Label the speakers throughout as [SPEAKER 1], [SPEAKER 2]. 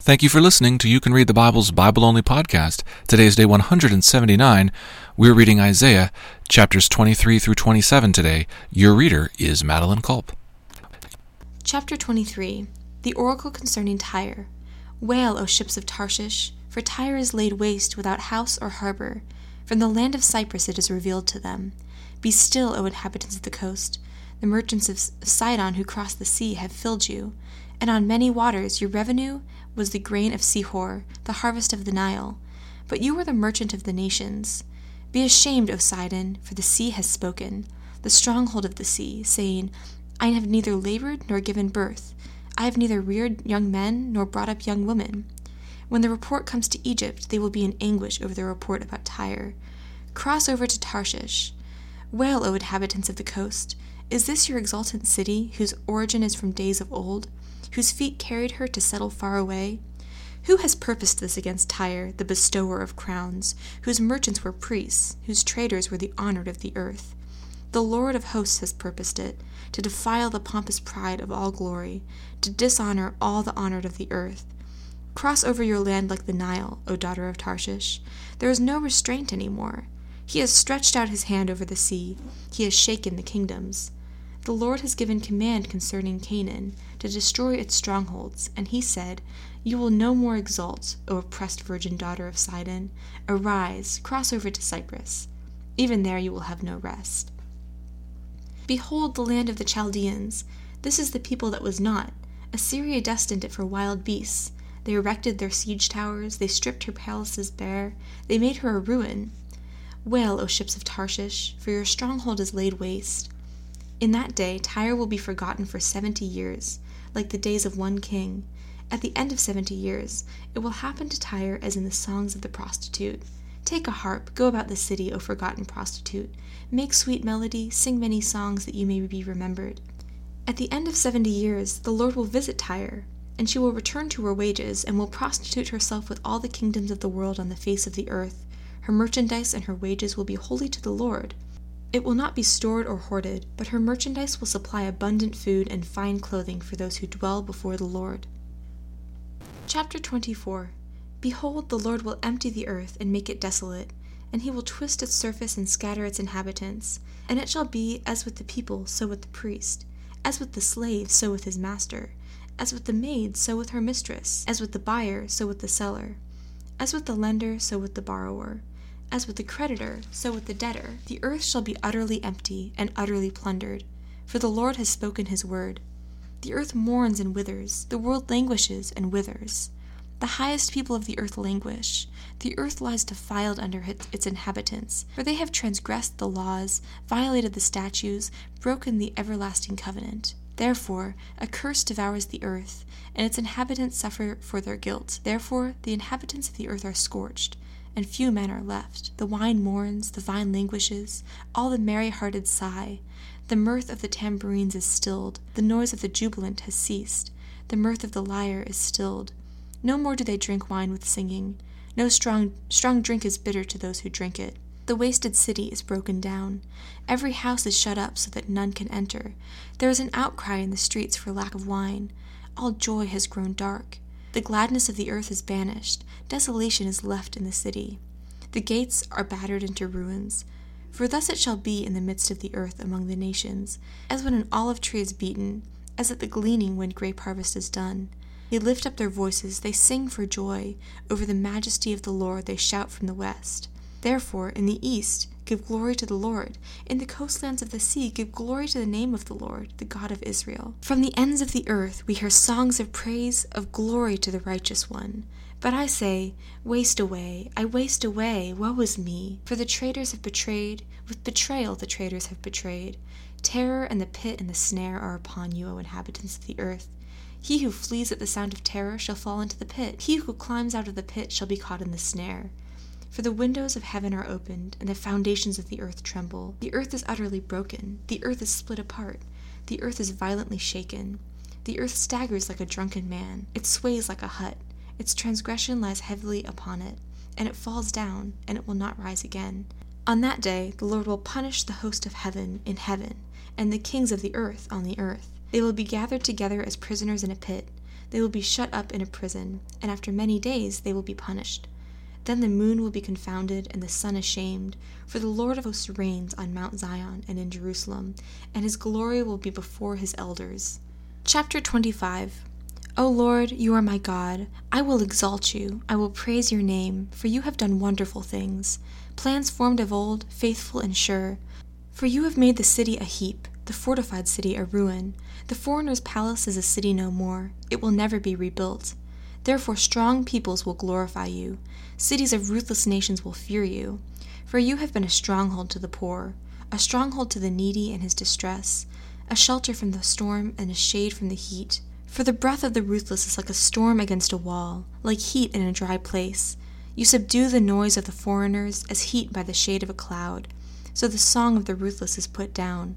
[SPEAKER 1] Thank you for listening to You Can Read the Bible's Bible Only podcast. Today is day 179. We're reading Isaiah chapters 23 through 27 today. Your reader is Madeline Culp.
[SPEAKER 2] Chapter 23 The Oracle Concerning Tyre. Wail, O ships of Tarshish, for Tyre is laid waste without house or harbor. From the land of Cyprus it is revealed to them. Be still, O inhabitants of the coast. The merchants of Sidon who cross the sea have filled you, and on many waters your revenue was the grain of Shihor, the harvest of the Nile. But you are the merchant of the nations. Be ashamed, O Sidon, for the sea has spoken, the stronghold of the sea, saying, I have neither labored nor given birth. I have neither reared young men nor brought up young women. When the report comes to Egypt, they will be in anguish over the report about Tyre. Cross over to Tarshish. Wail, O inhabitants of the coast. Is this your exultant city, whose origin is from days of old? Whose feet carried her to settle far away? Who has purposed this against Tyre, the bestower of crowns, whose merchants were priests, whose traders were the honored of the earth? The Lord of hosts has purposed it, to defile the pompous pride of all glory, to dishonor all the honored of the earth. Cross over your land like the Nile, O daughter of Tarshish. There is no restraint any more. He has stretched out his hand over the sea, he has shaken the kingdoms. The Lord has given command concerning Canaan, to destroy its strongholds, and he said, You will no more exult, O oppressed virgin daughter of Sidon. Arise, cross over to Cyprus. Even there you will have no rest. Behold the land of the Chaldeans. This is the people that was not. Assyria destined it for wild beasts. They erected their siege towers, they stripped her palaces bare, they made her a ruin. Wail, O ships of Tarshish, for your stronghold is laid waste. In that day Tyre will be forgotten for seventy years, like the days of one king. At the end of seventy years, it will happen to Tyre as in the songs of the prostitute. Take a harp, go about the city, O forgotten prostitute. Make sweet melody, sing many songs that you may be remembered. At the end of seventy years, the Lord will visit Tyre, and she will return to her wages, and will prostitute herself with all the kingdoms of the world on the face of the earth. Her merchandise and her wages will be holy to the Lord. It will not be stored or hoarded, but her merchandise will supply abundant food and fine clothing for those who dwell before the Lord. Chapter 24 Behold, the Lord will empty the earth and make it desolate, and he will twist its surface and scatter its inhabitants. And it shall be as with the people, so with the priest, as with the slave, so with his master, as with the maid, so with her mistress, as with the buyer, so with the seller, as with the lender, so with the borrower. As with the creditor, so with the debtor. The earth shall be utterly empty and utterly plundered, for the Lord has spoken his word. The earth mourns and withers, the world languishes and withers. The highest people of the earth languish. The earth lies defiled under its inhabitants, for they have transgressed the laws, violated the statutes, broken the everlasting covenant. Therefore, a curse devours the earth, and its inhabitants suffer for their guilt. Therefore, the inhabitants of the earth are scorched and few men are left. The wine mourns, the vine languishes, all the merry hearted sigh. The mirth of the tambourines is stilled, the noise of the jubilant has ceased, the mirth of the lyre is stilled. No more do they drink wine with singing. No strong, strong drink is bitter to those who drink it. The wasted city is broken down. Every house is shut up so that none can enter. There is an outcry in the streets for lack of wine. All joy has grown dark. The gladness of the earth is banished, desolation is left in the city. The gates are battered into ruins. For thus it shall be in the midst of the earth among the nations, as when an olive tree is beaten, as at the gleaning when grape harvest is done. They lift up their voices, they sing for joy. Over the majesty of the Lord they shout from the west. Therefore, in the east, give glory to the Lord. In the coastlands of the sea, give glory to the name of the Lord, the God of Israel. From the ends of the earth, we hear songs of praise, of glory to the righteous one. But I say, Waste away, I waste away, woe is me! For the traitors have betrayed, with betrayal the traitors have betrayed. Terror and the pit and the snare are upon you, O inhabitants of the earth. He who flees at the sound of terror shall fall into the pit. He who climbs out of the pit shall be caught in the snare. For the windows of heaven are opened, and the foundations of the earth tremble. The earth is utterly broken, the earth is split apart, the earth is violently shaken. The earth staggers like a drunken man, it sways like a hut, its transgression lies heavily upon it, and it falls down, and it will not rise again. On that day the Lord will punish the host of heaven in heaven, and the kings of the earth on the earth. They will be gathered together as prisoners in a pit. They will be shut up in a prison, and after many days they will be punished. Then the moon will be confounded, and the sun ashamed, for the Lord of hosts reigns on Mount Zion and in Jerusalem, and his glory will be before his elders. Chapter 25 O Lord, you are my God. I will exalt you. I will praise your name, for you have done wonderful things, plans formed of old, faithful and sure. For you have made the city a heap, the fortified city a ruin. The foreigner's palace is a city no more, it will never be rebuilt. Therefore, strong peoples will glorify you, cities of ruthless nations will fear you. For you have been a stronghold to the poor, a stronghold to the needy in his distress, a shelter from the storm and a shade from the heat. For the breath of the ruthless is like a storm against a wall, like heat in a dry place. You subdue the noise of the foreigners as heat by the shade of a cloud. So the song of the ruthless is put down.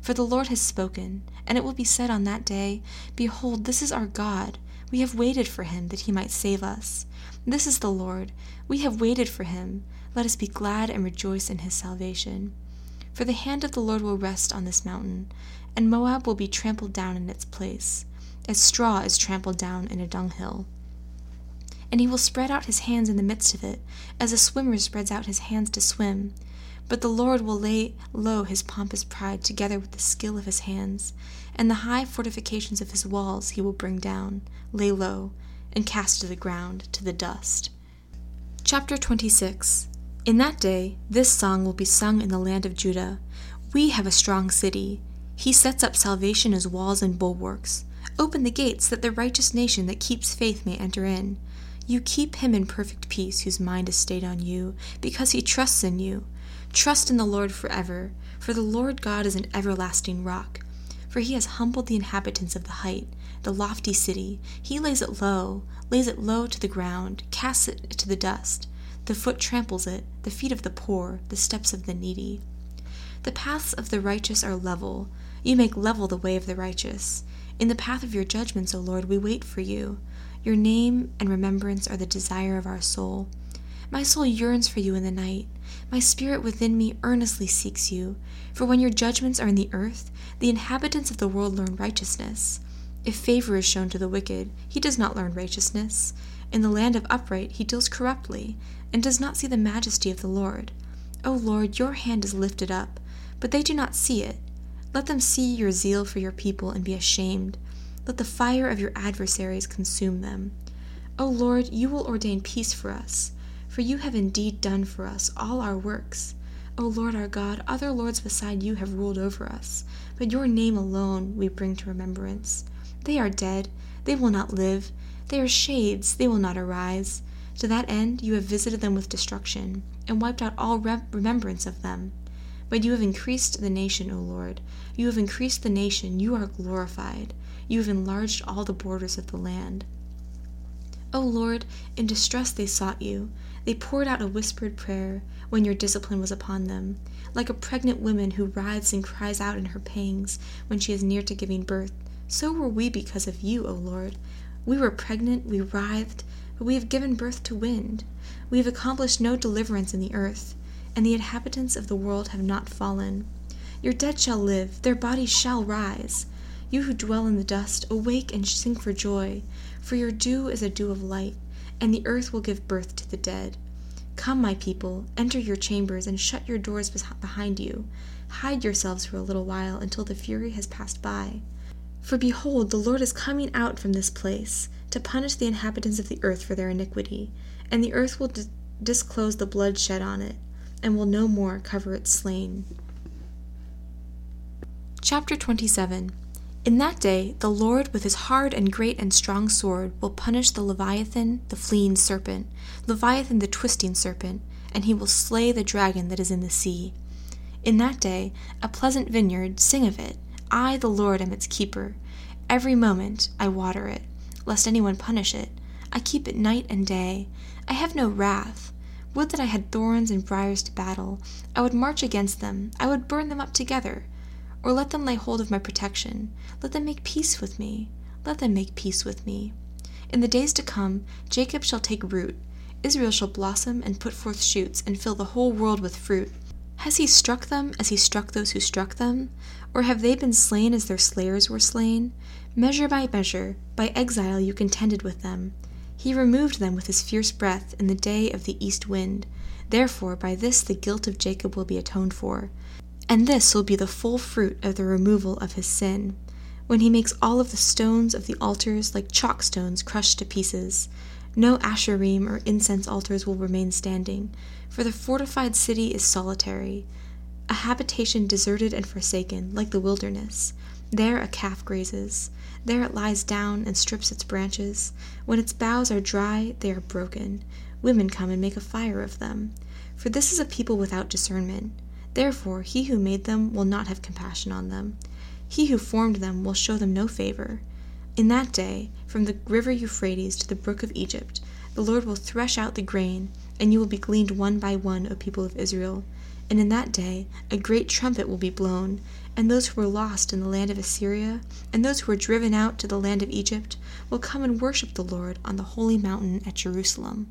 [SPEAKER 2] For the Lord has spoken, and it will be said on that day, Behold, this is our God. We have waited for him that he might save us. This is the Lord. We have waited for him. Let us be glad and rejoice in his salvation. For the hand of the Lord will rest on this mountain, and Moab will be trampled down in its place, as straw is trampled down in a dunghill. And he will spread out his hands in the midst of it, as a swimmer spreads out his hands to swim but the Lord will lay low his pompous pride together with the skill of his hands, and the high fortifications of his walls he will bring down, lay low, and cast to the ground, to the dust. Chapter 26 In that day this song will be sung in the land of Judah. We have a strong city. He sets up salvation as walls and bulwarks. Open the gates that the righteous nation that keeps faith may enter in. You keep him in perfect peace whose mind is stayed on you, because he trusts in you. Trust in the Lord forever, for the Lord God is an everlasting rock. For he has humbled the inhabitants of the height, the lofty city. He lays it low, lays it low to the ground, casts it to the dust. The foot tramples it, the feet of the poor, the steps of the needy. The paths of the righteous are level. You make level the way of the righteous. In the path of your judgments, O Lord, we wait for you. Your name and remembrance are the desire of our soul. My soul yearns for you in the night. My spirit within me earnestly seeks you. For when your judgments are in the earth, the inhabitants of the world learn righteousness. If favor is shown to the wicked, he does not learn righteousness. In the land of upright, he deals corruptly, and does not see the majesty of the Lord. O Lord, your hand is lifted up, but they do not see it. Let them see your zeal for your people and be ashamed. Let the fire of your adversaries consume them. O Lord, you will ordain peace for us for you have indeed done for us all our works. O Lord our God, other lords beside you have ruled over us, but your name alone we bring to remembrance. They are dead, they will not live. They are shades, they will not arise. To that end you have visited them with destruction, and wiped out all remembrance of them. But you have increased the nation, O Lord. You have increased the nation, you are glorified. You have enlarged all the borders of the land. O Lord, in distress they sought you. They poured out a whispered prayer when your discipline was upon them, like a pregnant woman who writhes and cries out in her pangs when she is near to giving birth. So were we because of you, O Lord. We were pregnant, we writhed, but we have given birth to wind. We have accomplished no deliverance in the earth, and the inhabitants of the world have not fallen. Your dead shall live, their bodies shall rise. You who dwell in the dust, awake and sing for joy, for your dew is a dew of light and the earth will give birth to the dead. Come, my people, enter your chambers and shut your doors behind you. Hide yourselves for a little while until the fury has passed by. For behold, the Lord is coming out from this place to punish the inhabitants of the earth for their iniquity, and the earth will disclose the blood shed on it, and will no more cover its slain. Chapter 27 in that day, the Lord, with his hard and great and strong sword, will punish the Leviathan, the fleeing serpent, Leviathan, the twisting serpent, and he will slay the dragon that is in the sea. In that day, a pleasant vineyard, sing of it. I, the Lord, am its keeper. Every moment I water it, lest anyone punish it. I keep it night and day. I have no wrath. Would that I had thorns and briars to battle. I would march against them. I would burn them up together. Or let them lay hold of my protection. Let them make peace with me. Let them make peace with me. In the days to come, Jacob shall take root. Israel shall blossom and put forth shoots and fill the whole world with fruit. Has he struck them as he struck those who struck them? Or have they been slain as their slayers were slain? Measure by measure, by exile you contended with them. He removed them with his fierce breath in the day of the east wind. Therefore, by this the guilt of Jacob will be atoned for. And this will be the full fruit of the removal of his sin, when he makes all of the stones of the altars like chalk stones crushed to pieces. No asherim or incense altars will remain standing, for the fortified city is solitary, a habitation deserted and forsaken, like the wilderness. There a calf grazes. There it lies down and strips its branches. When its boughs are dry, they are broken. Women come and make a fire of them. For this is a people without discernment. Therefore, he who made them will not have compassion on them. He who formed them will show them no favor. In that day, from the river Euphrates to the brook of Egypt, the Lord will thresh out the grain, and you will be gleaned one by one, O people of Israel. And in that day a great trumpet will be blown, and those who were lost in the land of Assyria, and those who were driven out to the land of Egypt, will come and worship the Lord on the holy mountain at Jerusalem.